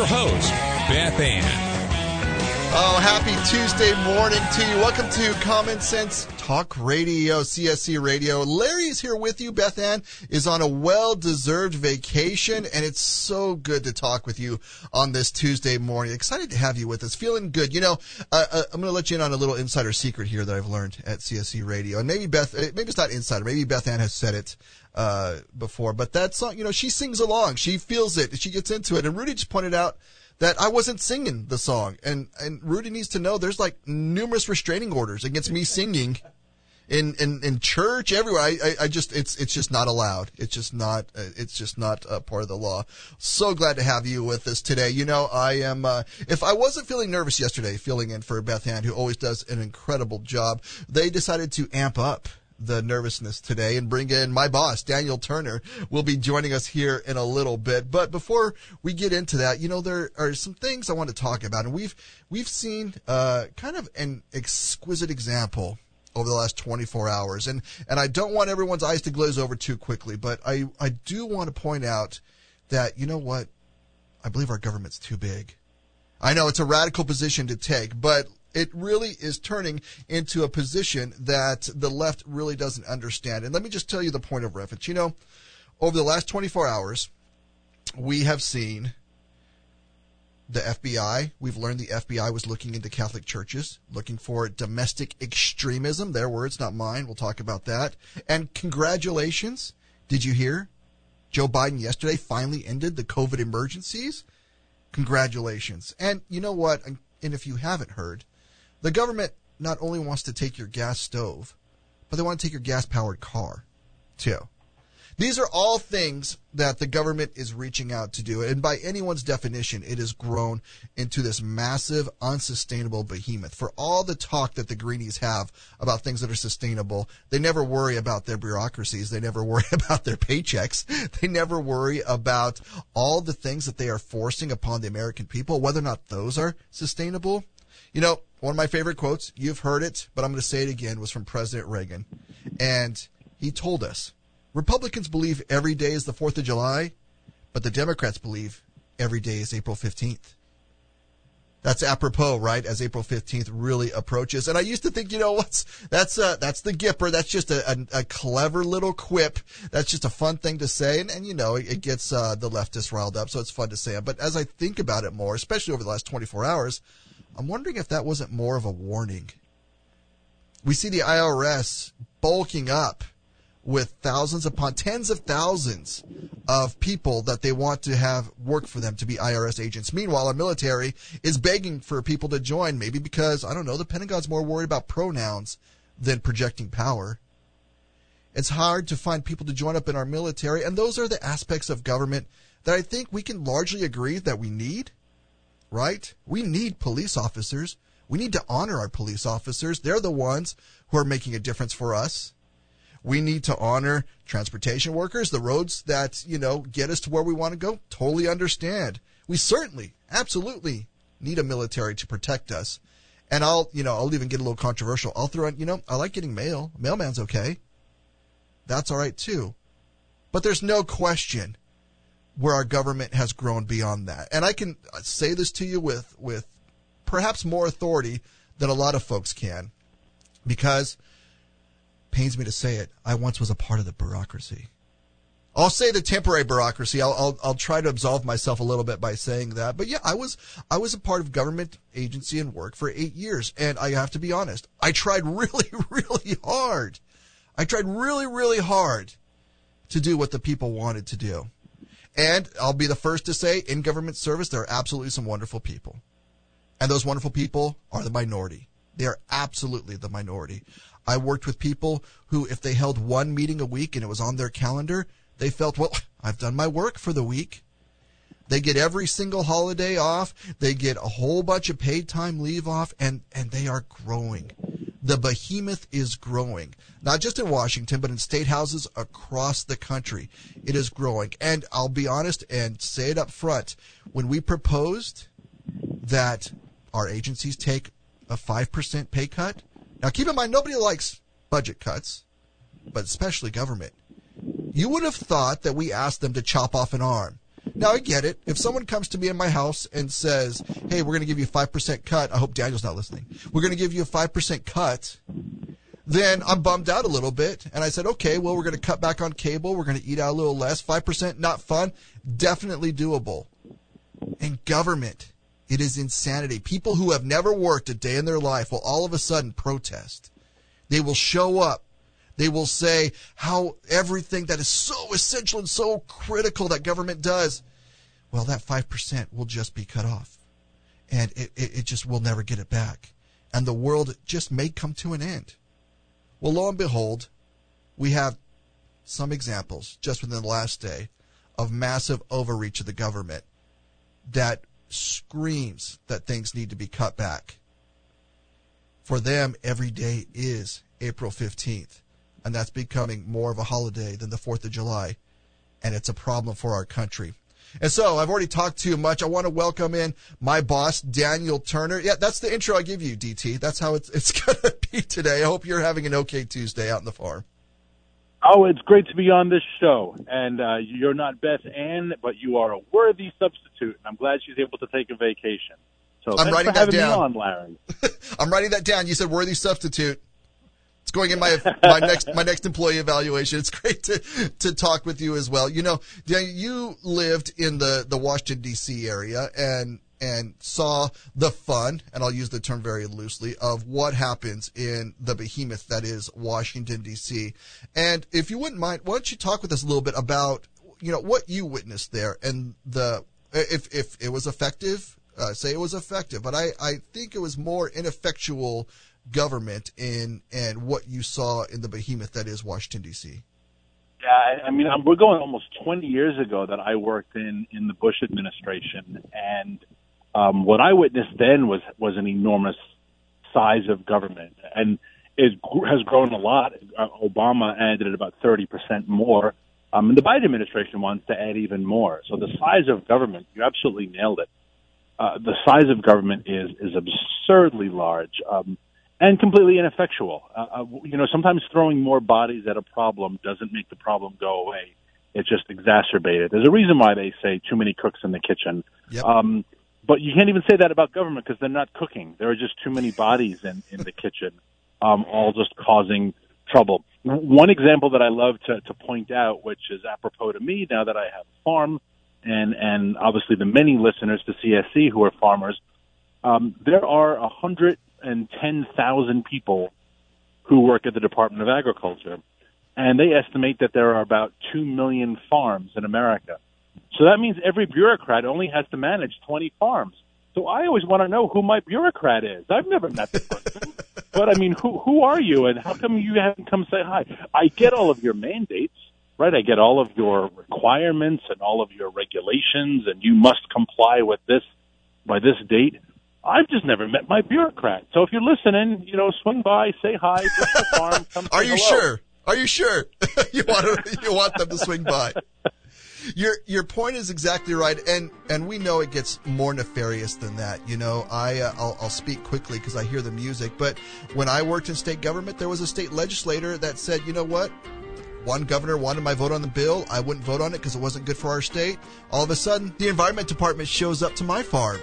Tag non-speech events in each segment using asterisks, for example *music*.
your host, Beth Ann. Oh, happy Tuesday morning to you. Welcome to Common Sense Talk Radio, CSC Radio. Larry is here with you. Beth Ann is on a well deserved vacation, and it's so good to talk with you on this Tuesday morning. Excited to have you with us. Feeling good. You know, uh, uh, I'm going to let you in on a little insider secret here that I've learned at CSC Radio. And maybe Beth, uh, maybe it's not insider, maybe Beth Ann has said it uh, before, but that song, you know, she sings along. She feels it. She gets into it. And Rudy just pointed out that I wasn't singing the song. And, and Rudy needs to know there's like numerous restraining orders against me singing in, in, in church, everywhere. I, I, I just, it's, it's just not allowed. It's just not, it's just not a part of the law. So glad to have you with us today. You know, I am, uh, if I wasn't feeling nervous yesterday, filling in for Beth Ann, who always does an incredible job, they decided to amp up the nervousness today and bring in my boss, Daniel Turner, will be joining us here in a little bit. But before we get into that, you know, there are some things I want to talk about. And we've, we've seen, uh, kind of an exquisite example over the last 24 hours. And, and I don't want everyone's eyes to glaze over too quickly, but I, I do want to point out that, you know what? I believe our government's too big. I know it's a radical position to take, but it really is turning into a position that the left really doesn't understand. And let me just tell you the point of reference. You know, over the last 24 hours, we have seen the FBI. We've learned the FBI was looking into Catholic churches, looking for domestic extremism. Their words, not mine. We'll talk about that. And congratulations. Did you hear? Joe Biden yesterday finally ended the COVID emergencies. Congratulations. And you know what? And if you haven't heard, the government not only wants to take your gas stove, but they want to take your gas powered car too. These are all things that the government is reaching out to do. And by anyone's definition, it has grown into this massive, unsustainable behemoth. For all the talk that the Greenies have about things that are sustainable, they never worry about their bureaucracies. They never worry *laughs* about their paychecks. They never worry about all the things that they are forcing upon the American people, whether or not those are sustainable. You know, one of my favorite quotes, you've heard it, but I'm going to say it again, was from President Reagan. And he told us Republicans believe every day is the 4th of July, but the Democrats believe every day is April 15th. That's apropos, right? As April 15th really approaches. And I used to think, you know, what's, that's, uh, that's the Gipper. That's just a, a, a, clever little quip. That's just a fun thing to say. And, and you know, it, it gets, uh, the leftists riled up. So it's fun to say. But as I think about it more, especially over the last 24 hours, I'm wondering if that wasn't more of a warning. We see the IRS bulking up with thousands upon tens of thousands of people that they want to have work for them to be IRS agents. Meanwhile, our military is begging for people to join, maybe because, I don't know, the Pentagon's more worried about pronouns than projecting power. It's hard to find people to join up in our military, and those are the aspects of government that I think we can largely agree that we need right? We need police officers. We need to honor our police officers. They're the ones who are making a difference for us. We need to honor transportation workers, the roads that, you know, get us to where we want to go. Totally understand. We certainly, absolutely need a military to protect us. And I'll, you know, I'll even get a little controversial. I'll throw in, you know, I like getting mail. Mailman's okay. That's all right too. But there's no question where our government has grown beyond that. And I can say this to you with, with perhaps more authority than a lot of folks can because pains me to say it. I once was a part of the bureaucracy. I'll say the temporary bureaucracy. I'll, I'll, I'll try to absolve myself a little bit by saying that. But yeah, I was I was a part of government agency and work for eight years, and I have to be honest. I tried really, *laughs* really hard. I tried really, really hard to do what the people wanted to do. And I'll be the first to say, in government service, there are absolutely some wonderful people. And those wonderful people are the minority. They are absolutely the minority. I worked with people who, if they held one meeting a week and it was on their calendar, they felt, well, I've done my work for the week. They get every single holiday off. They get a whole bunch of paid time leave off and, and they are growing. The behemoth is growing, not just in Washington, but in state houses across the country. It is growing. And I'll be honest and say it up front. When we proposed that our agencies take a 5% pay cut, now keep in mind, nobody likes budget cuts, but especially government. You would have thought that we asked them to chop off an arm. Now I get it. If someone comes to me in my house and says, "Hey, we're going to give you a five percent cut," I hope Daniel's not listening. We're going to give you a five percent cut. Then I'm bummed out a little bit, and I said, "Okay, well, we're going to cut back on cable. We're going to eat out a little less. Five percent, not fun. Definitely doable." In government, it is insanity. People who have never worked a day in their life will all of a sudden protest. They will show up they will say how everything that is so essential and so critical that government does, well, that 5% will just be cut off. And it, it, it just will never get it back. And the world just may come to an end. Well, lo and behold, we have some examples just within the last day of massive overreach of the government that screams that things need to be cut back. For them, every day is April 15th and that's becoming more of a holiday than the 4th of July, and it's a problem for our country. And so I've already talked too much. I want to welcome in my boss, Daniel Turner. Yeah, that's the intro I give you, DT. That's how it's, *laughs* it's going to be today. I hope you're having an okay Tuesday out in the farm. Oh, it's great to be on this show. And uh, you're not Beth Ann, but you are a worthy substitute. And I'm glad she's able to take a vacation. So I'm writing that down. On, Larry. *laughs* I'm writing that down. You said worthy substitute. It's going in my my next my next employee evaluation. It's great to to talk with you as well. You know, you lived in the the Washington D.C. area and and saw the fun, and I'll use the term very loosely, of what happens in the behemoth that is Washington D.C. And if you wouldn't mind, why don't you talk with us a little bit about you know what you witnessed there and the if if it was effective, uh, say it was effective, but I I think it was more ineffectual government in and what you saw in the behemoth that is Washington D.C. Yeah, I mean, we're going almost 20 years ago that I worked in in the Bush administration, and um, what I witnessed then was was an enormous size of government, and it has grown a lot. Uh, Obama added about 30 percent more, um, and the Biden administration wants to add even more. So the size of government, you absolutely nailed it. Uh, the size of government is is absurdly large. Um, and completely ineffectual. Uh, uh, you know, sometimes throwing more bodies at a problem doesn't make the problem go away. It just exacerbates it. There's a reason why they say too many cooks in the kitchen. Yep. Um, but you can't even say that about government because they're not cooking. There are just too many bodies in, in the kitchen, um, all just causing trouble. One example that I love to, to point out, which is apropos to me now that I have a farm, and and obviously the many listeners to CSC who are farmers, um, there are a hundred and 10,000 people who work at the Department of Agriculture. And they estimate that there are about 2 million farms in America. So that means every bureaucrat only has to manage 20 farms. So I always want to know who my bureaucrat is. I've never met the person. *laughs* but I mean, who, who are you and how come you haven't come say hi? I get all of your mandates, right? I get all of your requirements and all of your regulations and you must comply with this by this date. I've just never met my bureaucrat. So if you're listening, you know, swing by, say hi, the *laughs* farm. Come Are you hello. sure? Are you sure? *laughs* you want to, you want them to swing by? *laughs* Your your point is exactly right, and and we know it gets more nefarious than that. You know, I uh, I'll, I'll speak quickly because I hear the music. But when I worked in state government, there was a state legislator that said, you know what, one governor wanted my vote on the bill. I wouldn't vote on it because it wasn't good for our state. All of a sudden, the environment department shows up to my farm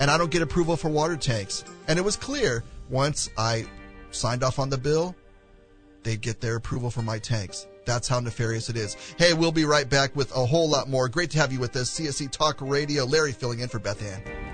and I don't get approval for water tanks. And it was clear once I signed off on the bill, they'd get their approval for my tanks. That's how nefarious it is. Hey, we'll be right back with a whole lot more. Great to have you with us. CSC Talk Radio. Larry filling in for Beth Ann.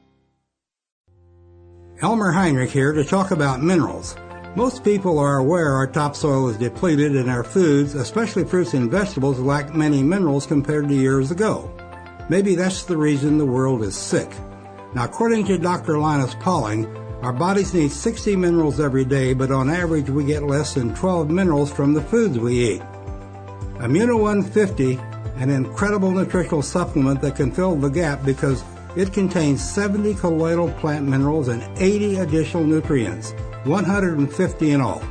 Elmer Heinrich here to talk about minerals. Most people are aware our topsoil is depleted and our foods, especially fruits and vegetables, lack many minerals compared to years ago. Maybe that's the reason the world is sick. Now, according to Dr. Linus Pauling, our bodies need 60 minerals every day, but on average we get less than 12 minerals from the foods we eat. Immuno 150, an incredible nutritional supplement that can fill the gap because it contains 70 colloidal plant minerals and 80 additional nutrients, 150 in all.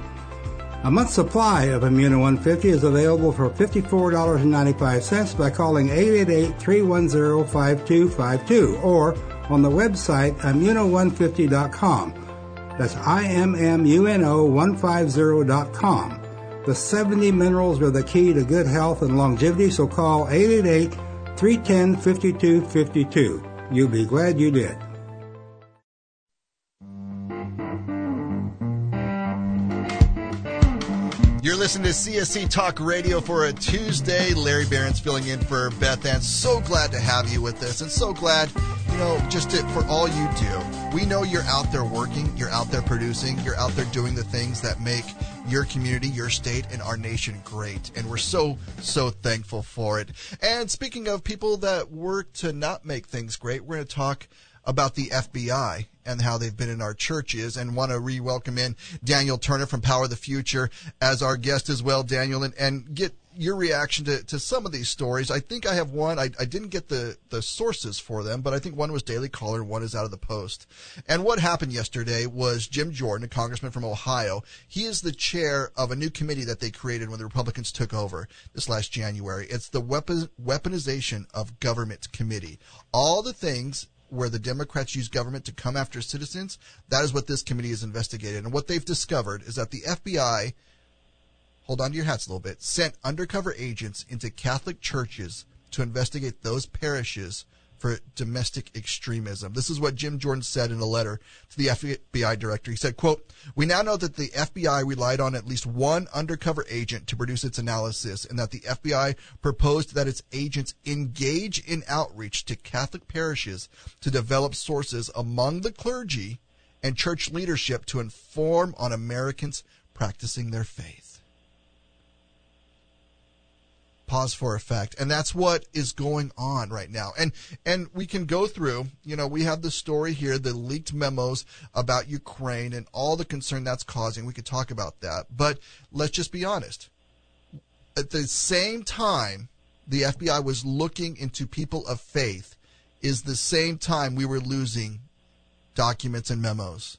A month's supply of Immuno 150 is available for $54.95 by calling 888-310-5252 or on the website immuno150.com. That's I-M-M-U-N-O 150.com. The 70 minerals are the key to good health and longevity, so call 888 310 5252. You'll be glad you did. You're listening to CSC Talk Radio for a Tuesday. Larry Behrens filling in for Beth Ann. So glad to have you with us and so glad, know, just to, for all you do. We know you're out there working, you're out there producing, you're out there doing the things that make your community, your state, and our nation great. And we're so, so thankful for it. And speaking of people that work to not make things great, we're going to talk about the FBI and how they've been in our churches and want to re-welcome in Daniel Turner from Power of the Future as our guest as well, Daniel, and, and get your reaction to, to some of these stories. I think I have one. I, I didn't get the, the sources for them, but I think one was Daily Caller and one is out of the Post. And what happened yesterday was Jim Jordan, a congressman from Ohio, he is the chair of a new committee that they created when the Republicans took over this last January. It's the Weapon, Weaponization of Government Committee. All the things where the Democrats use government to come after citizens, that is what this committee has investigated. And what they've discovered is that the FBI, hold on to your hats a little bit, sent undercover agents into Catholic churches to investigate those parishes for domestic extremism. This is what Jim Jordan said in a letter to the FBI director. He said, quote, We now know that the FBI relied on at least one undercover agent to produce its analysis and that the FBI proposed that its agents engage in outreach to Catholic parishes to develop sources among the clergy and church leadership to inform on Americans practicing their faith pause for effect. And that's what is going on right now. And and we can go through you know we have the story here the leaked memos about ukraine and all the concern that's causing. We could talk about that. But let's just be honest. At the same time the fbi was looking into people of faith is the same time we were losing documents and memos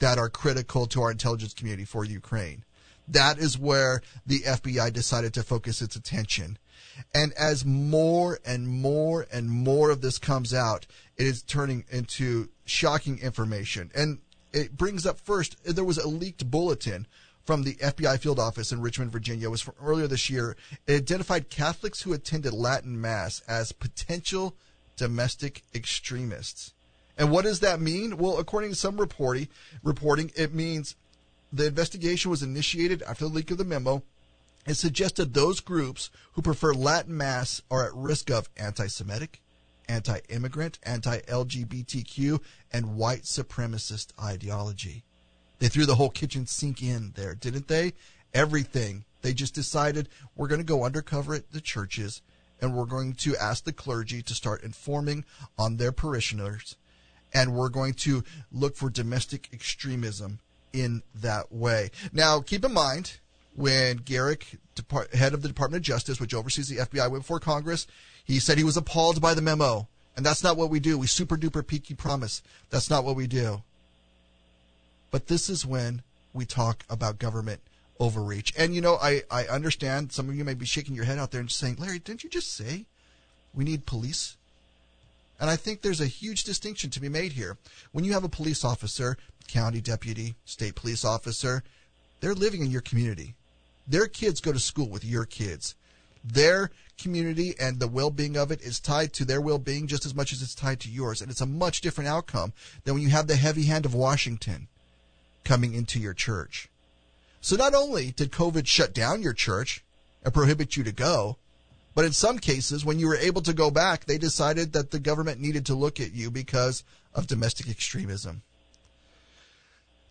that are critical to our intelligence community for Ukraine. That is where the FBI decided to focus its attention. And as more and more and more of this comes out, it is turning into shocking information. And it brings up first, there was a leaked bulletin from the FBI field office in Richmond, Virginia. It was from earlier this year. It identified Catholics who attended Latin Mass as potential domestic extremists. And what does that mean? Well, according to some reporting, reporting, it means the investigation was initiated after the leak of the memo. It suggested those groups who prefer Latin Mass are at risk of anti Semitic, anti immigrant, anti LGBTQ, and white supremacist ideology. They threw the whole kitchen sink in there, didn't they? Everything. They just decided we're going to go undercover at the churches and we're going to ask the clergy to start informing on their parishioners and we're going to look for domestic extremism in that way. Now, keep in mind when Garrick, Depart- head of the Department of Justice, which oversees the FBI, went before Congress, he said he was appalled by the memo. And that's not what we do. We super duper peaky promise. That's not what we do. But this is when we talk about government overreach. And you know, I, I understand some of you may be shaking your head out there and saying, Larry, didn't you just say we need police? And I think there's a huge distinction to be made here. When you have a police officer, county deputy, state police officer, they're living in your community. Their kids go to school with your kids. Their community and the well-being of it is tied to their well-being just as much as it's tied to yours. And it's a much different outcome than when you have the heavy hand of Washington coming into your church. So not only did COVID shut down your church and prohibit you to go, but in some cases, when you were able to go back, they decided that the government needed to look at you because of domestic extremism.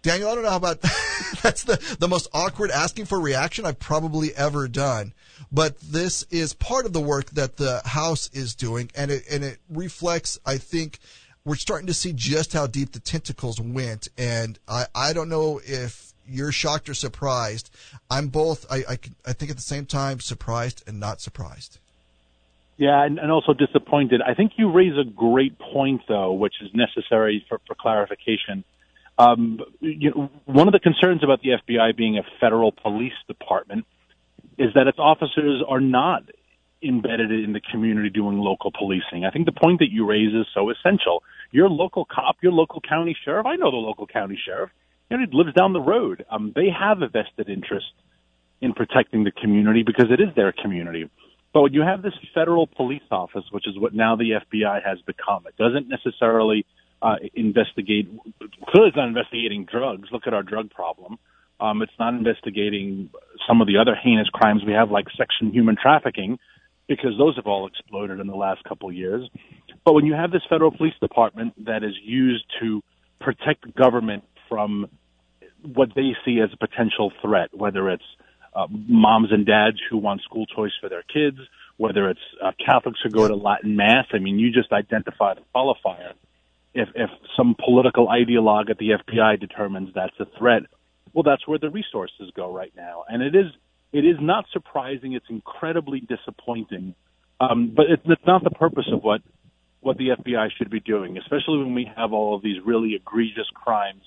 Daniel, I don't know how about *laughs* that's the, the most awkward asking for reaction I've probably ever done. But this is part of the work that the House is doing, and it and it reflects, I think, we're starting to see just how deep the tentacles went. And I, I don't know if you're shocked or surprised. I'm both, I, I, I think at the same time, surprised and not surprised. Yeah, and, and also disappointed. I think you raise a great point, though, which is necessary for, for clarification. Um, you know, one of the concerns about the FBI being a federal police department is that its officers are not embedded in the community doing local policing. I think the point that you raise is so essential. Your local cop, your local county sheriff, I know the local county sheriff, he lives down the road. Um, they have a vested interest in protecting the community because it is their community. But when you have this federal police office, which is what now the FBI has become, it doesn't necessarily uh, investigate. Clearly, it's not investigating drugs. Look at our drug problem. Um, it's not investigating some of the other heinous crimes we have, like sex and human trafficking because those have all exploded in the last couple of years. But when you have this federal police department that is used to protect government from what they see as a potential threat, whether it's uh, moms and dads who want school choice for their kids, whether it's uh, Catholics who go to Latin Mass. I mean, you just identify the qualifier. If, if some political ideologue at the FBI determines that's a threat, well, that's where the resources go right now. And it is it is not surprising. It's incredibly disappointing. Um, but it, it's not the purpose of what what the FBI should be doing, especially when we have all of these really egregious crimes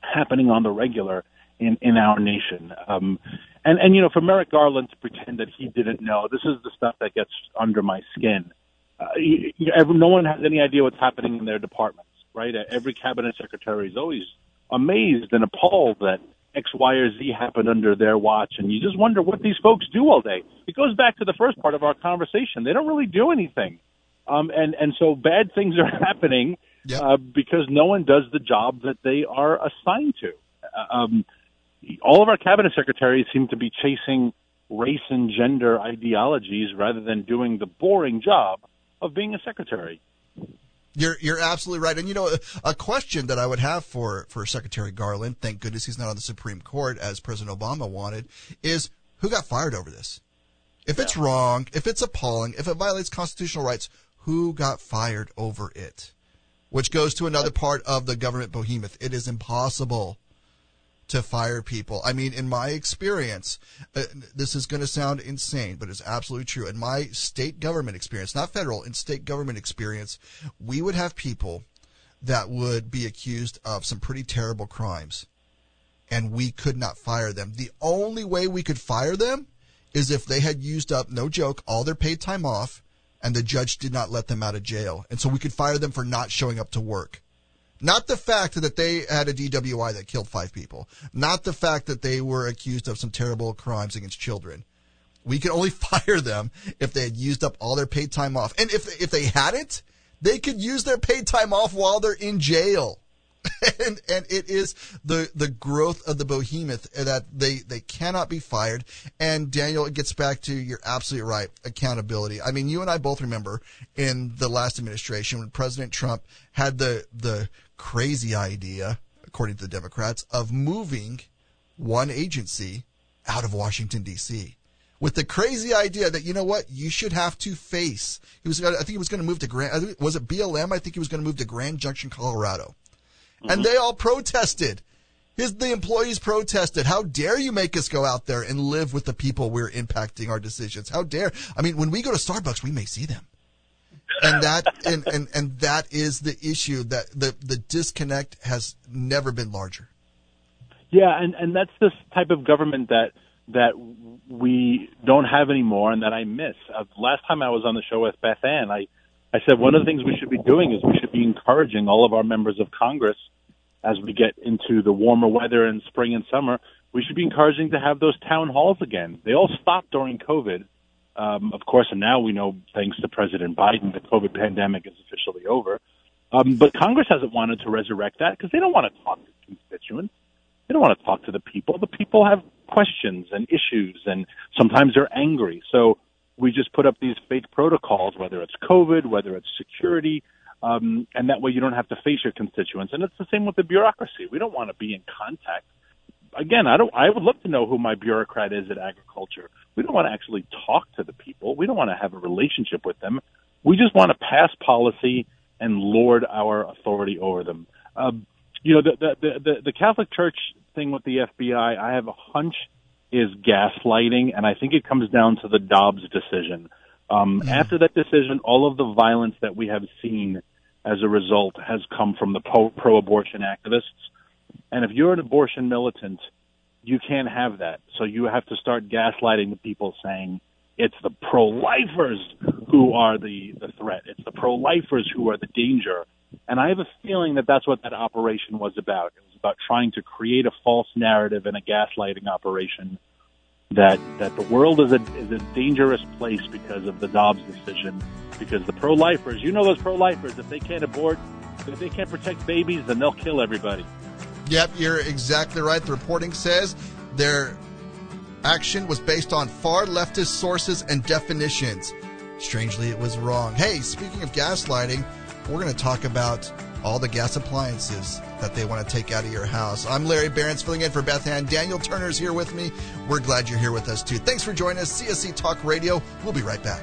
happening on the regular in in our nation. Um, and and you know, for Merrick Garland to pretend that he didn't know, this is the stuff that gets under my skin. Uh, you, you, every, no one has any idea what's happening in their departments, right? Every cabinet secretary is always amazed and appalled that X, Y, or Z happened under their watch, and you just wonder what these folks do all day. It goes back to the first part of our conversation. They don't really do anything, um, and and so bad things are *laughs* happening yep. uh, because no one does the job that they are assigned to. Uh, um, all of our cabinet secretaries seem to be chasing race and gender ideologies rather than doing the boring job of being a secretary. You're you're absolutely right. And you know, a, question that I would have for for Secretary Garland, thank goodness he's not on the Supreme Court as President Obama wanted, is who got fired over this? If yeah. it's wrong, if it's appalling, if it violates constitutional rights, who got fired over it? Which goes to another part of the government behemoth. It is impossible to fire people. I mean, in my experience, uh, this is going to sound insane, but it's absolutely true. In my state government experience, not federal, in state government experience, we would have people that would be accused of some pretty terrible crimes, and we could not fire them. The only way we could fire them is if they had used up, no joke, all their paid time off, and the judge did not let them out of jail. And so we could fire them for not showing up to work. Not the fact that they had a DWI that killed five people. Not the fact that they were accused of some terrible crimes against children. We could only *laughs* fire them if they had used up all their paid time off. And if, if they hadn't, they could use their paid time off while they're in jail. *laughs* and and it is the the growth of the behemoth that they they cannot be fired. And Daniel, it gets back to you're absolutely right. Accountability. I mean, you and I both remember in the last administration when President Trump had the the crazy idea, according to the Democrats, of moving one agency out of Washington D.C with the crazy idea that you know what you should have to face. He was, I think he was going to move to Grand. Was it BLM? I think he was going to move to Grand Junction, Colorado, mm-hmm. and they all protested. His the employees protested. How dare you make us go out there and live with the people we're impacting our decisions? How dare? I mean, when we go to Starbucks, we may see them. And that and, and, and that is the issue that the the disconnect has never been larger. Yeah, and and that's this type of government that that we don't have anymore and that I miss. Uh, last time I was on the show with Beth Ann, I, I said one of the things we should be doing is we should be encouraging all of our members of Congress as we get into the warmer weather in spring and summer. We should be encouraging to have those town halls again. They all stopped during COVID, um, of course, and now we know, thanks to President Biden, the COVID pandemic is officially over. Um, but Congress hasn't wanted to resurrect that because they don't want to talk to constituents. They don't want to talk to the people. The people have questions and issues, and sometimes they're angry. So we just put up these fake protocols, whether it's COVID, whether it's security, um, and that way you don't have to face your constituents. And it's the same with the bureaucracy. We don't want to be in contact. Again, I don't. I would love to know who my bureaucrat is at agriculture. We don't want to actually talk to the people. We don't want to have a relationship with them. We just want to pass policy and lord our authority over them. Um, you know, the, the the the Catholic Church thing with the FBI, I have a hunch is gaslighting, and I think it comes down to the Dobbs decision. Um, mm-hmm. After that decision, all of the violence that we have seen as a result has come from the pro abortion activists. And if you're an abortion militant, you can't have that. So you have to start gaslighting the people saying it's the pro lifers who are the, the threat, it's the pro lifers who are the danger. And I have a feeling that that's what that operation was about. It was about trying to create a false narrative and a gaslighting operation that that the world is a is a dangerous place because of the Dobbs decision. Because the pro lifers, you know those pro lifers, if they can't abort, if they can't protect babies, then they'll kill everybody. Yep, you're exactly right. The reporting says their action was based on far leftist sources and definitions. Strangely, it was wrong. Hey, speaking of gaslighting, we're going to talk about all the gas appliances that they want to take out of your house. I'm Larry Behrens filling in for Beth Ann. Daniel Turner's here with me. We're glad you're here with us too. Thanks for joining us. CSC Talk Radio. We'll be right back.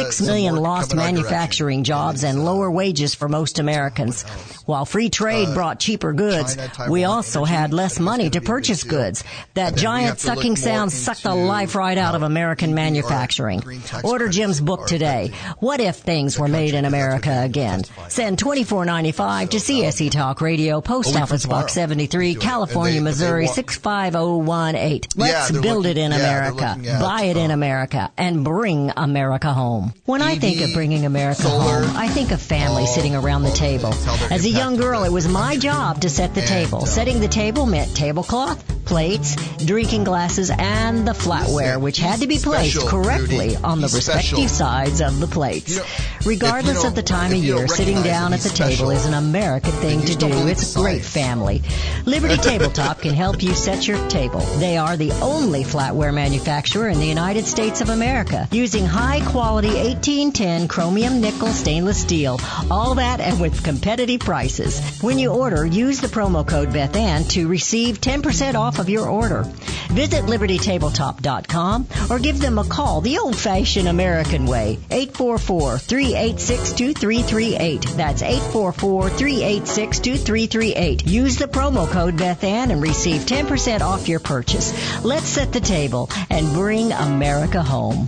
six some lost manufacturing jobs and uh, lower wages for most Americans. While free trade Uh, brought cheaper goods, China, Taiwan, we also had less money to gonna be a big purchase goods. That And then we giant to sucking sound sucked the life right out of American manufacturing. Order Jim's book today. What if things were made in country, 'cause that's what America again? Send twenty four ninety five to So, um, CSE Talk Radio, Post a week from Office. Box seventy three, Let's do it. California, And they- but they Missouri six five zero one eight. Let's build it in America. Buy it in um, America and bring America home. When I think of bringing America home, I think of family sitting around the table. these, how they're As a young girl, it was my job to set the table. um, Setting the table meant tablecloth, plates, drinking glasses, and the flatware, which had to be placed correctly on the respective sides of the plates. You know, if Regardless of the time of year, sitting down at the table is an American thing to do. It's great family. Liberty *laughs* Tabletop can help you set your table. They are the only flatware manufacturer in the United States of America using high quality 1810 chromium nickel stainless steel. All that and with competitive prices. When you order, use the promo code Bethann to receive 10% off of your order. Visit libertytabletop.com or give them a call the old fashioned American way. 844-386-2338. That's 844-386-2338. Use the promo code Bethann and receive 10% off your purchase. Let's set the table and bring America home.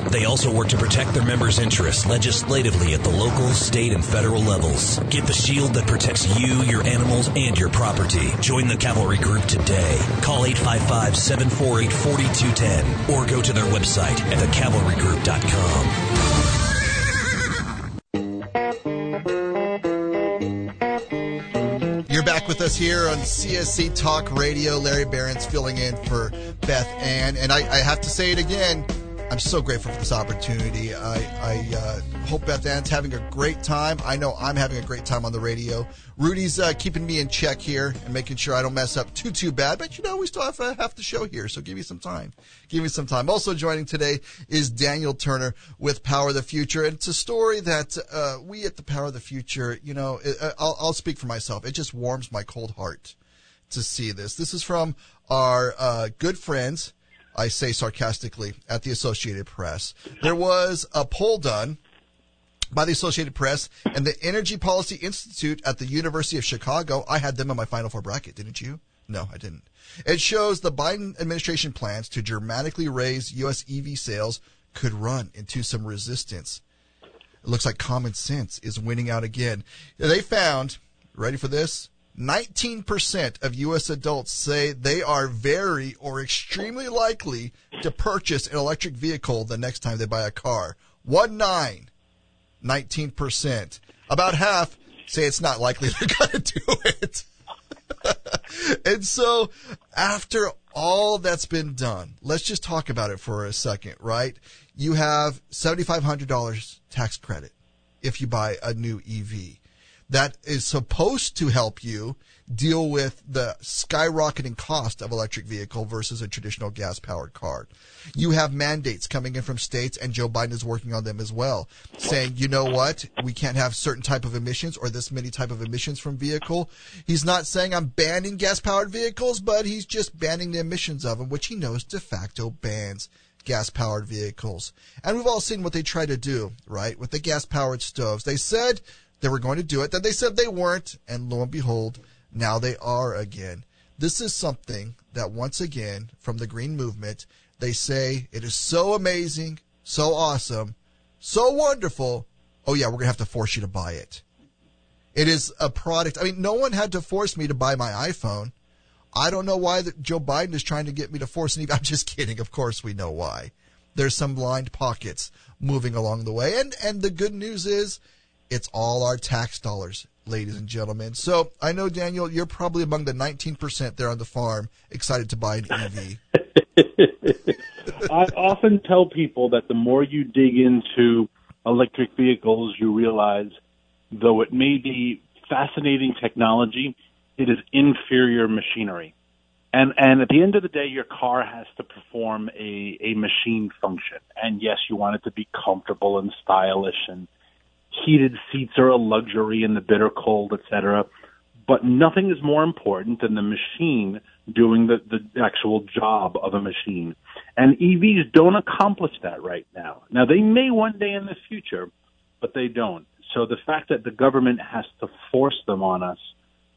They also work to protect their members' interests legislatively at the local, state, and federal levels. Get the shield that protects you, your animals, and your property. Join the Cavalry Group today. Call 855-748-4210 or go to their website at thecavalrygroup.com. You're back with us here on CSC Talk Radio. Larry Behrens filling in for Beth Ann. And I, I have to say it again. I'm so grateful for this opportunity. I, I uh, hope Beth Ann's having a great time. I know I'm having a great time on the radio. Rudy's uh, keeping me in check here and making sure I don't mess up too, too bad. But you know, we still have uh, half the show here, so give me some time. Give me some time. Also joining today is Daniel Turner with Power of the Future. And it's a story that uh, we at the Power of the Future, you know, uh, I'll, I'll speak for myself. It just warms my cold heart to see this. This is from our uh, good friends, I say sarcastically, at the Associated Press. There was a poll done by the Associated Press and the Energy Policy Institute at the University of Chicago. I had them in my Final Four bracket, didn't you? No, I didn't. It shows the Biden administration plans to dramatically raise U.S. EV sales could run into some resistance. It looks like common sense is winning out again. They found, ready for this? 19% of U.S. adults say they are very or extremely likely to purchase an electric vehicle the next time they buy a car. One nine. 19%. About half say it's not likely *laughs* they're going to do it. *laughs* and so, after all that's been done, let's just talk about it for a second, right? You have $7,500 tax credit if you buy a new EV. That is supposed to help you deal with the skyrocketing cost of electric vehicle versus a traditional gas powered car. You have mandates coming in from states and Joe Biden is working on them as well, saying, you know what, we can't have certain type of emissions or this many type of emissions from vehicle. He's not saying I'm banning gas powered vehicles, but he's just banning the emissions of them, which he knows de facto bans gas powered vehicles. And we've all seen what they try to do, right? With the gas powered stoves. They said they were going to do it, then they said they weren't, and lo and behold, now they are again. This is something that once again, from the green movement, they say it is so amazing, so awesome, so wonderful. Oh yeah, we're going to have to force you to buy it. It is a product. I mean, no one had to force me to buy my iPhone. I don't know why that Joe Biden is trying to get me to force an. *laughs* I'm just kidding. Of course we know why. There's some blind pockets moving along the way. And, and the good news is it's all our tax dollars, ladies and gentlemen. So I know, Daniel, you're probably among the 19% there on the farm excited to buy an EV. *laughs* I often tell people that the more you dig into electric vehicles, you realize, though it may be fascinating technology, it is inferior machinery. And and at the end of the day, your car has to perform a a machine function. And yes, you want it to be comfortable and stylish, and heated seats are a luxury in the bitter cold, etc. But nothing is more important than the machine doing the, the actual job of a machine. And EVs don't accomplish that right now. Now they may one day in the future, but they don't. So the fact that the government has to force them on us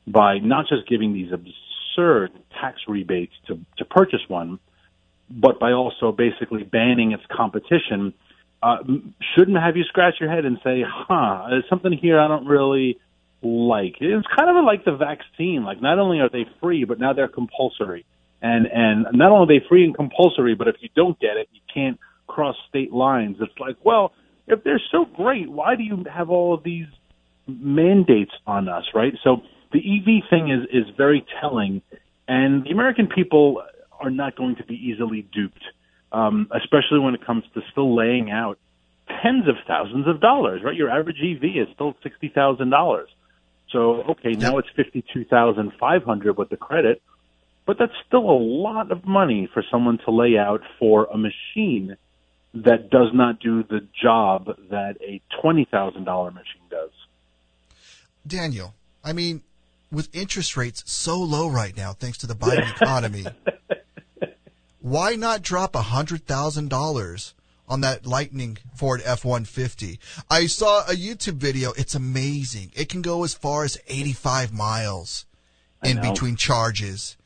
by not just giving these absurd tax rebates to, to purchase one, but by also basically banning its competition, uh, shouldn't have you scratch your head and say, huh, there's something here I don't really like. It's kind of like the vaccine. Like not only are they free, but now they're compulsory. And, and not only are they free and compulsory, but if you don't get it, you can't cross state lines. It's like, well, if they're so great, why do you have all of these mandates on us, right? So the EV thing is, is very telling, and the American people are not going to be easily duped, um, especially when it comes to still laying out tens of thousands of dollars, right? Your average EV is still sixty thousand dollars. So okay, now it's fifty two thousand five hundred with the credit, but that's still a lot of money for someone to lay out for a machine that does not do the job that a twenty thousand dollar machine does. Daniel, I mean, with interest rates so low right now, thanks to the Biden *laughs* economy, why not drop a hundred thousand dollars on that Lightning Ford F-150? I saw a YouTube video. It's amazing. It can go as far as 85 miles in between charges.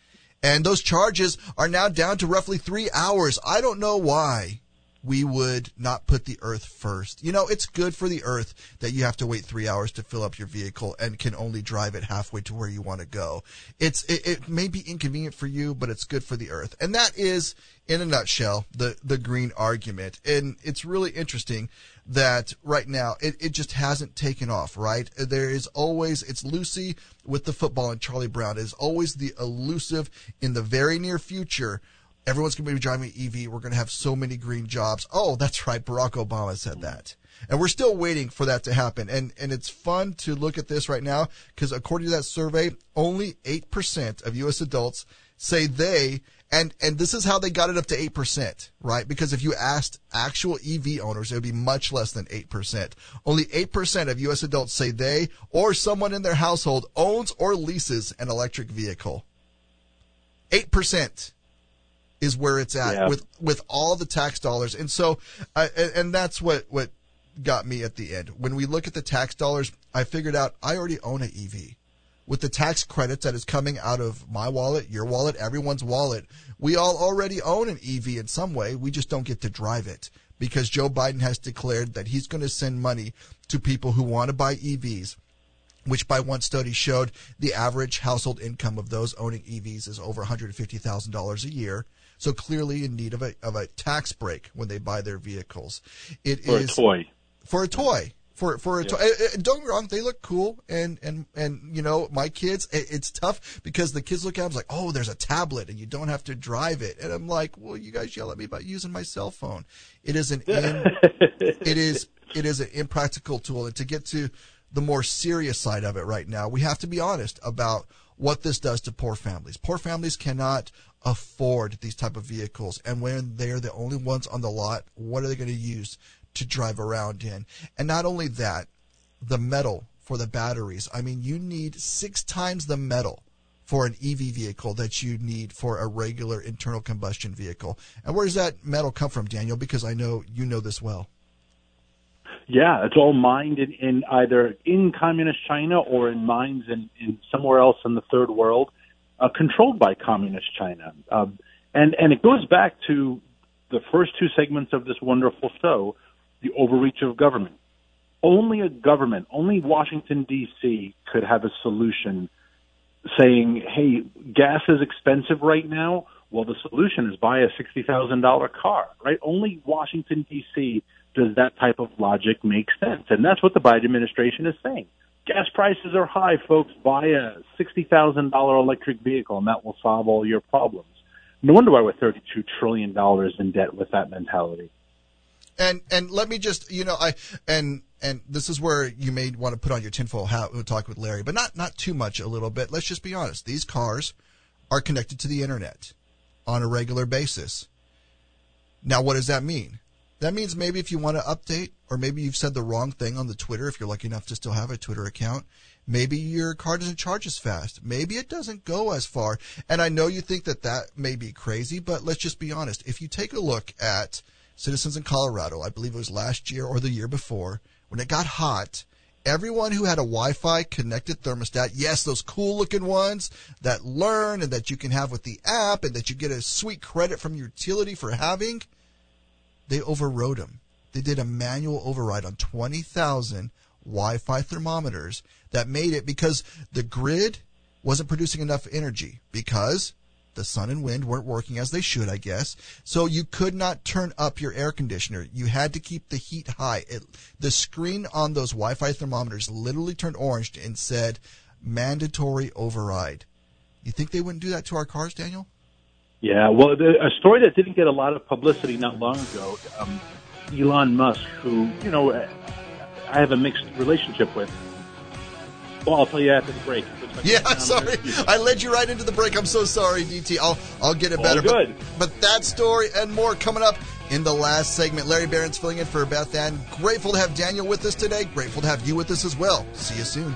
And those charges are now down to roughly three hours. I don't know why we would not put the earth first. You know, it's good for the earth that you have to wait three hours to fill up your vehicle and can only drive it halfway to where you want to go. It's, it, it may be inconvenient for you, but it's good for the earth. And that is, in a nutshell, the, the green argument. And it's really interesting that right now it, it just hasn't taken off, right? There is always, it's Lucy with the football and Charlie Brown is always the elusive in the very near future everyone's going to be driving EV. We're going to have so many green jobs. Oh, that's right. Barack Obama said that. And we're still waiting for that to happen. And, and it's fun to look at this right now because according to that survey, only 8% of U.S. adults say they, and, and this is how they got it up to 8%, right? Because if you asked actual EV owners, it would be much less than 8%. Only 8% of U.S. adults say they or someone in their household owns or leases an electric vehicle. 8% is where it's at Yeah. with with all the tax dollars. And so, and, and that's what what got me at the end. When we look at the tax dollars, I figured out I already own an EV. With the tax credits that is coming out of my wallet, your wallet, everyone's wallet, we all already own an EV in some way. We just don't get to drive it because Joe Biden has declared that he's going to send money to people who want to buy EVs which by one study showed the average household income of those owning EVs is over $150,000 a year. So clearly in need of a, of a tax break when they buy their vehicles. It For is a toy. for a toy. For for a toy. Uh, uh, Don't get me wrong, they look cool, and and and you know my kids. It, it's tough because the kids look at them like, oh, there's a tablet, and you don't have to drive it. And I'm like, well, you guys yell at me about using my cell phone. It is an in, *laughs* it is it is an impractical tool. And to get to the more serious side of it right now, we have to be honest about what this does to poor families. Poor families cannot afford these type of vehicles, and when they're the only ones on the lot, what are they going to use to drive around in? And not only that, the metal for the batteries. I mean, you need six times the metal for an EV vehicle that you need for a regular internal combustion vehicle. And where does that metal come from, Daniel? Because I know you know this well. Yeah, it's all mined in, in either in communist China or in mines in, in somewhere else in the third world, uh, controlled by communist China. Um, and and it goes back to the first two segments of this wonderful show, the overreach of government. Only a government, only Washington D.C. could have a solution saying, "Hey, gas is expensive right now." Well, the solution is buy a sixty thousand dollar car, right? Only Washington D.C. does that type of logic make sense, and that's what the Biden administration is saying. Gas prices are high, folks. Buy a sixty thousand dollar electric vehicle, and that will solve all your problems. No wonder why we're thirty two trillion dollars in debt with that mentality. And and let me just you know I and and this is where you may want to put on your tinfoil hat and talk with Larry, but not not too much. A little bit. Let's just be honest. These cars are connected to the internet on a regular basis. Now, what does that mean? That means maybe if you want to update, or maybe you've said the wrong thing on the Twitter, if you're lucky enough to still have a Twitter account, maybe your car doesn't charge as fast. Maybe it doesn't go as far. And I know you think that that may be crazy, but let's just be honest. If you take a look at citizens in Colorado, I believe it was last year or the year before, when it got hot, everyone who had a Wi-Fi connected thermostat, yes, those cool looking ones that learn and that you can have with the app and that you get a sweet credit from your utility for having, they overrode them. They did a manual override on 20,000 Wi-Fi thermometers that made it because the grid wasn't producing enough energy because the sun and wind weren't working as they should, I guess. So you could not turn up your air conditioner. You had to keep the heat high. It, the screen on those Wi-Fi thermometers literally turned orange and said mandatory override. You think they wouldn't do that to our cars, Daniel? Yeah, well, the, a story that didn't get a lot of publicity not long ago, um, Elon Musk, who, you know, I have a mixed relationship with. Well, I'll tell you after the break. Yeah, *laughs* sorry. I led you right into the break. I'm so sorry, DT. I'll I'll get it All better. good. But, but that story and more coming up in the last segment. Larry Behrens filling in for Beth Ann. Grateful to have Daniel with us today. Grateful to have you with us as well. See you soon.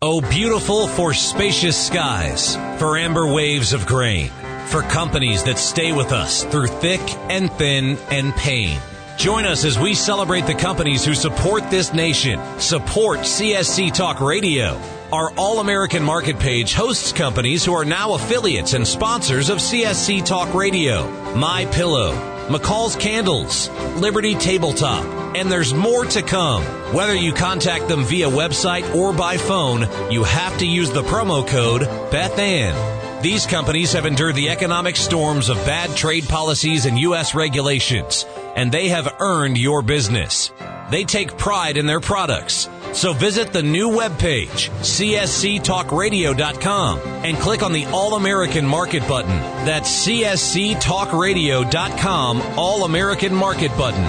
Oh, beautiful for spacious skies, for amber waves of grain, for companies that stay with us through thick and thin and pain. Join us as we celebrate the companies who support this nation. Support CSC Talk Radio. Our All American Market page hosts companies who are now affiliates and sponsors of CSC Talk Radio. My Pillow, McCall's Candles, Liberty Tabletop, and there's more to come. Whether you contact them via website or by phone, you have to use the promo code BethAnn. These companies have endured the economic storms of bad trade policies and U.S. regulations, and they have earned your business. They take pride in their products. So visit the new webpage, csctalkradio.com, and click on the All American Market button. That's csctalkradio.com, All American Market button.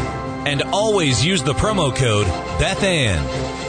And always use the promo code BethAnn.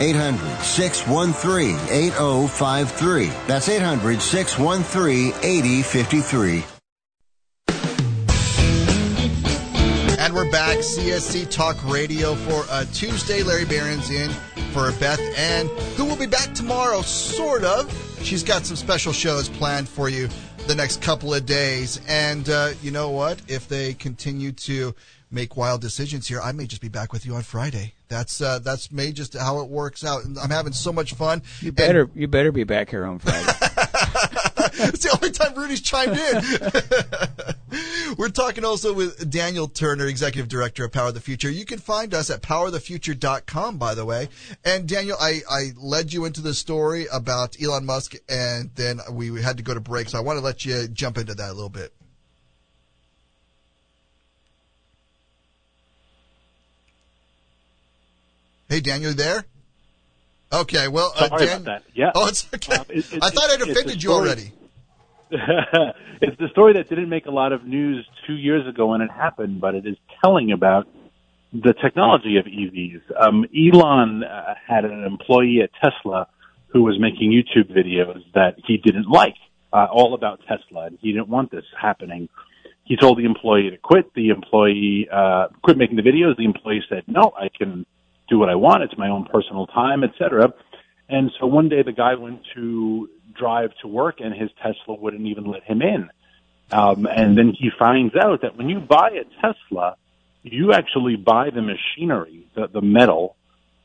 800 613 8053. That's 800 613 8053. And we're back, CSC Talk Radio for uh, Tuesday. Larry Behrens in for Beth Ann, who will be back tomorrow, sort of. She's got some special shows planned for you the next couple of days. And uh, you know what? If they continue to make wild decisions here, I may just be back with you on Friday. That's uh, that's may just how it works out. I'm having so much fun. You better you better be back here on Friday. *laughs* it's the only time Rudy's chimed in. *laughs* We're talking also with Daniel Turner, Executive Director of Power of the Future. You can find us at powerthefuture.com, by the way. And Daniel, I, I led you into the story about Elon Musk, and then we had to go to break. So I want to let you jump into that a little bit. Hey, Daniel, you there? Okay, well, uh, Sorry Dan- about that. Yeah. Oh, it's okay. Um, it- it- I thought I'd offended you already. *laughs* it's the story that didn't make a lot of news two years ago when it happened, but it is telling about the technology of EVs. Um, Elon uh, had an employee at Tesla who was making YouTube videos that he didn't like, uh, all about Tesla, and he didn't want this happening. He told the employee to quit. The employee uh, quit making the videos. The employee said, "No, I can do what I want. It's my own personal time, etc." And so one day the guy went to drive to work and his Tesla wouldn't even let him in. Um, and then he finds out that when you buy a Tesla, you actually buy the machinery, the, the metal,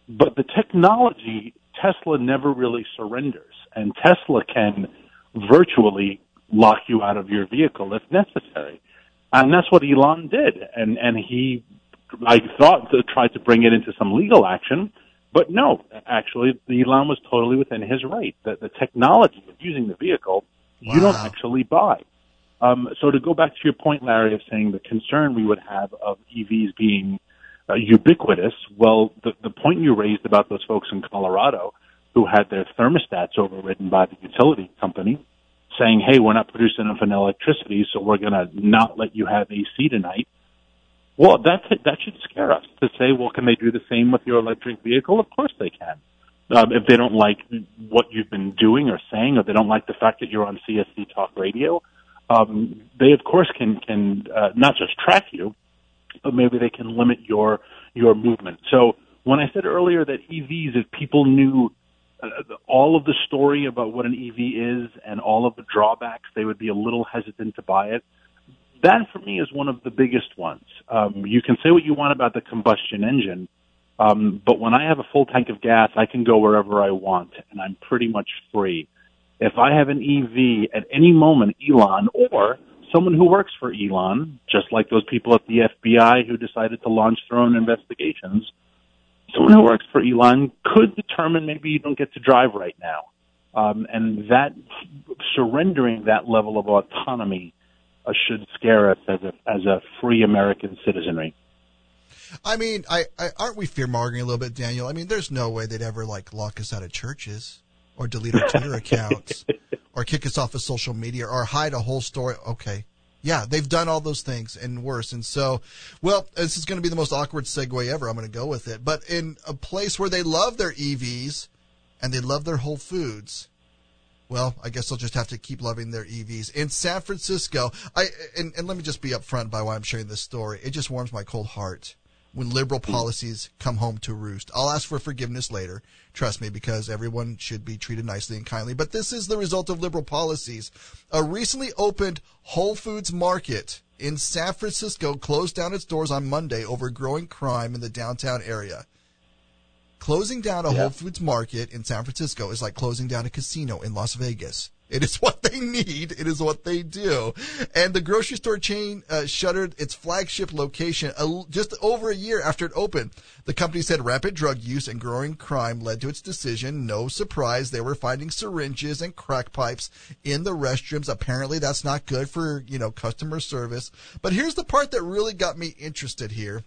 but the technology, Tesla never really surrenders. And Tesla can virtually lock you out of your vehicle if necessary. And that's what Elon did. And, and he, I thought, try to bring it into some legal action. But no, actually, Elon was totally within his right. That the technology of using the vehicle, you don't actually buy. Um, so to go back to your point, Larry, of saying the concern we would have of EVs being uh, ubiquitous, well, the, the point you raised about those folks in Colorado who had their thermostats overridden by the utility company saying, hey, we're not producing enough electricity, so we're going to not let you have AC tonight. Well, that that should scare us to say, well, can they do the same with your electric vehicle? Of course they can. Um, if they don't like what you've been doing or saying, or they don't like the fact that you're on CSC Talk Radio, um, they of course can can uh, not just track you, but maybe they can limit your your movement. So when I said earlier that EVs, if people knew uh, all of the story about what an EV is and all of the drawbacks, they would be a little hesitant to buy it. That for me is one of the biggest ones. Um, you can say what you want about the combustion engine, um, but when I have a full tank of gas, I can go wherever I want, and I'm pretty much free. If I have an EV at any moment, Elon or someone who works for Elon, just like those people at the FBI who decided to launch their own investigations, someone who works for Elon could determine maybe you don't get to drive right now. Um, and that surrendering that level of autonomy should scare us as a as a free American citizenry. I mean, I, I aren't we fear mongering a little bit, Daniel? I mean, there's no way they'd ever like lock us out of churches or delete our Twitter *laughs* accounts or kick us off of social media or hide a whole story. Okay. Yeah, they've done all those things and worse. And so, well, this is going to be the most awkward segue ever. I'm going to go with it. But in a place where they love their EVs and they love their Whole Foods, well, I guess they'll just have to keep loving their EVs. In San Francisco, I and, and let me just be upfront by why I'm sharing this story. It just warms my cold heart when liberal hmm. policies come home to roost. I'll ask for forgiveness later. Trust me, because everyone should be treated nicely and kindly. But this is the result of liberal policies. A recently opened Whole Foods market in San Francisco closed down its doors on Monday over growing crime in the downtown area. Closing down a yeah. Whole Foods market in San Francisco is like closing down a casino in Las Vegas. It is *laughs* what they need. It is what they do. And the grocery store chain uh, shuttered its flagship location a, just over a year after it opened. The company said rapid drug use and growing crime led to its decision. No surprise, they were finding syringes and crack pipes in the restrooms. Apparently, that's not good for you know customer service. But here's the part that really got me interested here.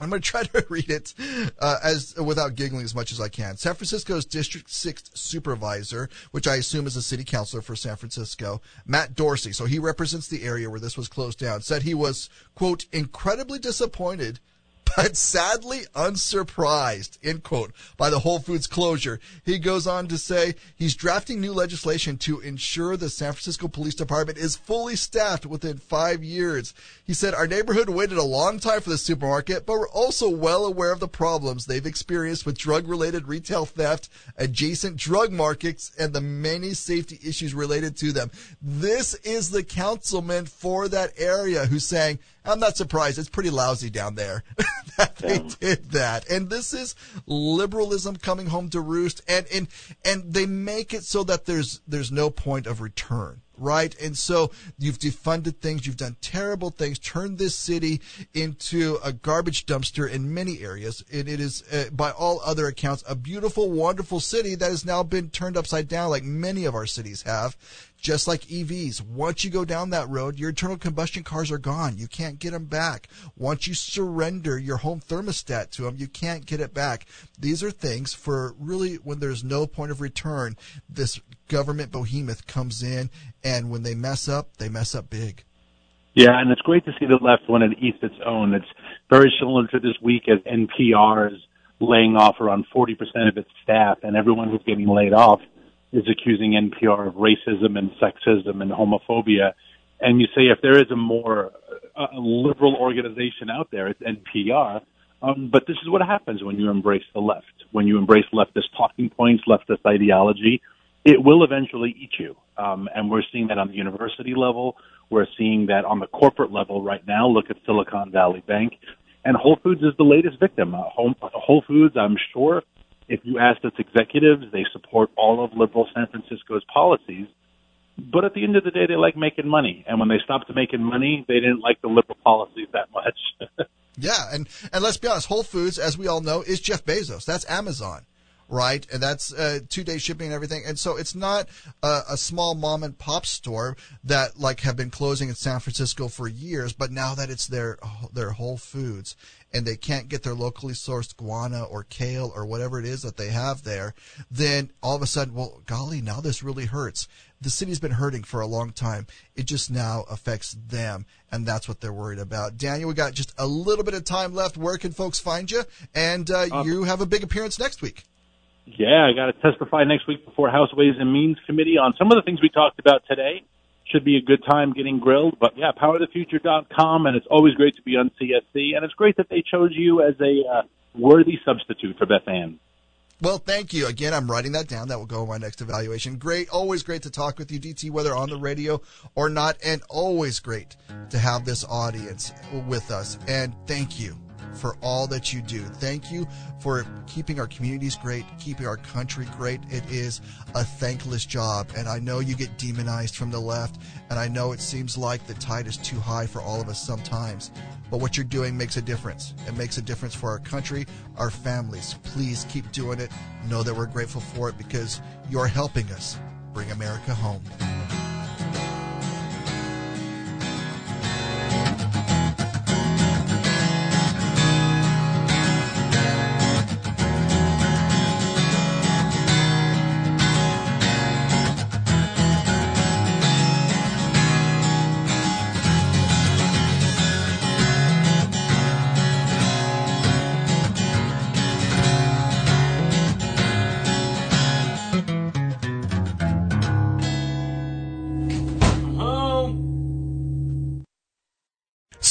I'm going to try to *laughs* read it uh, as without giggling as much as I can. San Francisco's District 6 supervisor, which I assume is a city councilor for San Francisco, Matt Dorsey, so he represents the area where this was closed down, said he was, quote, incredibly disappointed *laughs* but sadly unsurprised, end quote, by the Whole Foods closure. He goes on to say he's drafting new legislation to ensure the San Francisco Police Department is fully staffed within five years. He said, Our neighborhood waited a long time for the supermarket, but we're also well aware of the problems they've experienced with drug related retail theft, adjacent drug markets, and the many safety issues related to them. This is the councilman for that area who's saying, I'm not surprised. It's pretty lousy down there *laughs* *laughs* that they did that. And this is liberalism coming home to roost. And, and, and they make it so that there's, there's no point of return right? And so you've defunded things, you've done terrible things, turned this city into a garbage dumpster in many areas. And it is, uh, by all other accounts, a beautiful, wonderful city that has now been turned upside down, like many of our cities have. Just like EVs, once you go down that road, your internal combustion cars are gone. You can't get them back. Once you surrender your home thermostat to them, you can't get it back. These are things for really when there's no point of return. This government behemoth comes in, and when they mess up, they mess up big. Yeah, and it's great to see the left when it eats its own. It's very similar to this week as NPR is laying off around 40% of its staff, and everyone who's getting laid off is accusing NPR of racism and sexism and homophobia. And you say if there is a more uh, liberal organization out there, it's NPR. Um, but this is what happens when you embrace the left. When you embrace leftist talking points, leftist ideology, it will eventually eat you. Um, and we're seeing that on the university level. We're seeing that on the corporate level right now. Look at Silicon Valley Bank. And Whole Foods is the latest victim. Uh, Whole Foods, I'm sure, if you ask its executives, they support all of liberal San Francisco's policies. But at the end of the day, they like making money. And when they stopped making money, they didn't like the liberal policies that much. *laughs* yeah, and, and let's be honest, Whole Foods, as we all know, is Jeff Bezos. That's Amazon right? And that's uh, two day shipping and everything. And so it's not a, a, small mom and pop store that like have been closing in San Francisco for years, but now that it's their their Whole Foods and they can't get their locally sourced guana or kale or whatever it is that they have there, then all of a sudden, well, golly, now this really hurts. The city's been hurting for a long time. It just now affects them, and that's what they're worried about. Daniel, we got just a little bit of time left. Where can folks find you? And uh, um, you have a big appearance next week. Yeah, I got to testify next week before House Ways and Means Committee on some of the things we talked about today. should be a good time getting grilled. But yeah, powerthefuture.com, and it's always great to be on CSC, and it's great that they chose you as a uh, worthy substitute for Beth Ann. Well, thank you. Again, I'm writing that down. That will go in my next evaluation. Great. Always great to talk with you, DT, whether on the radio or not. And always great to have this audience with us. And thank you for all that you do. Thank you for keeping our communities great, keeping our country great. It is a thankless job. And I know you get demonized from the left. And I know it seems like the tide is too high for all of us sometimes. But what you're doing makes a difference. It makes a difference for our country, our families. Please keep doing it. Know that we're grateful for it because you're helping us bring America home.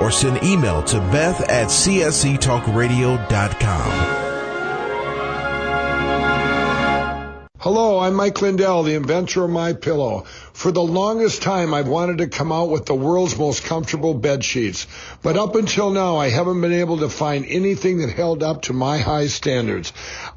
or send email to beth at csctalkradio.com. Hello, I'm Mike Lindell, the inventor of My Pillow. For the longest time, I've wanted to come out with the world's most comfortable bed sheets, but up until now, I haven't been able to find anything that held up to my high standards.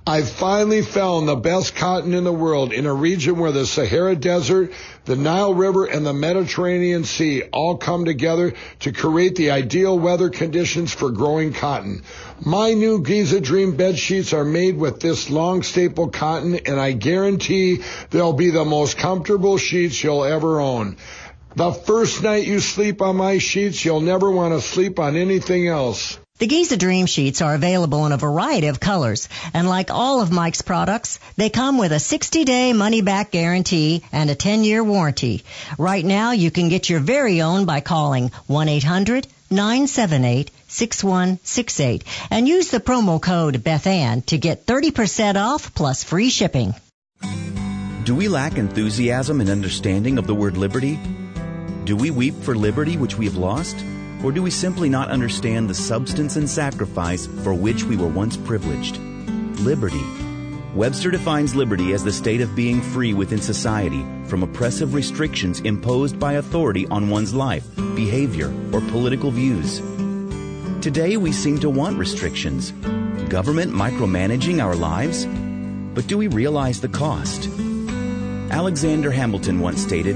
I finally found the best cotton in the world in a region where the Sahara Desert, the Nile River, and the Mediterranean Sea all come together to create the ideal weather conditions for growing cotton. My new Giza Dream bed sheets are made with this long staple cotton, and I guarantee they'll be the most comfortable sheets you'll ever own. The first night you sleep on my sheets, you'll never want to sleep on anything else. The Giza Dream Sheets are available in a variety of colors, and like all of Mike's products, they come with a 60-day money-back guarantee and a 10-year warranty. Right now, you can get your very own by calling 1-800-978-6168 and use the promo code BethAnn to get 30% off plus free shipping. Do we lack enthusiasm and understanding of the word liberty? Do we weep for liberty which we have lost? Or do we simply not understand the substance and sacrifice for which we were once privileged? Liberty. Webster defines liberty as the state of being free within society from oppressive restrictions imposed by authority on one's life, behavior, or political views. Today we seem to want restrictions. Government micromanaging our lives? But do we realize the cost? Alexander Hamilton once stated,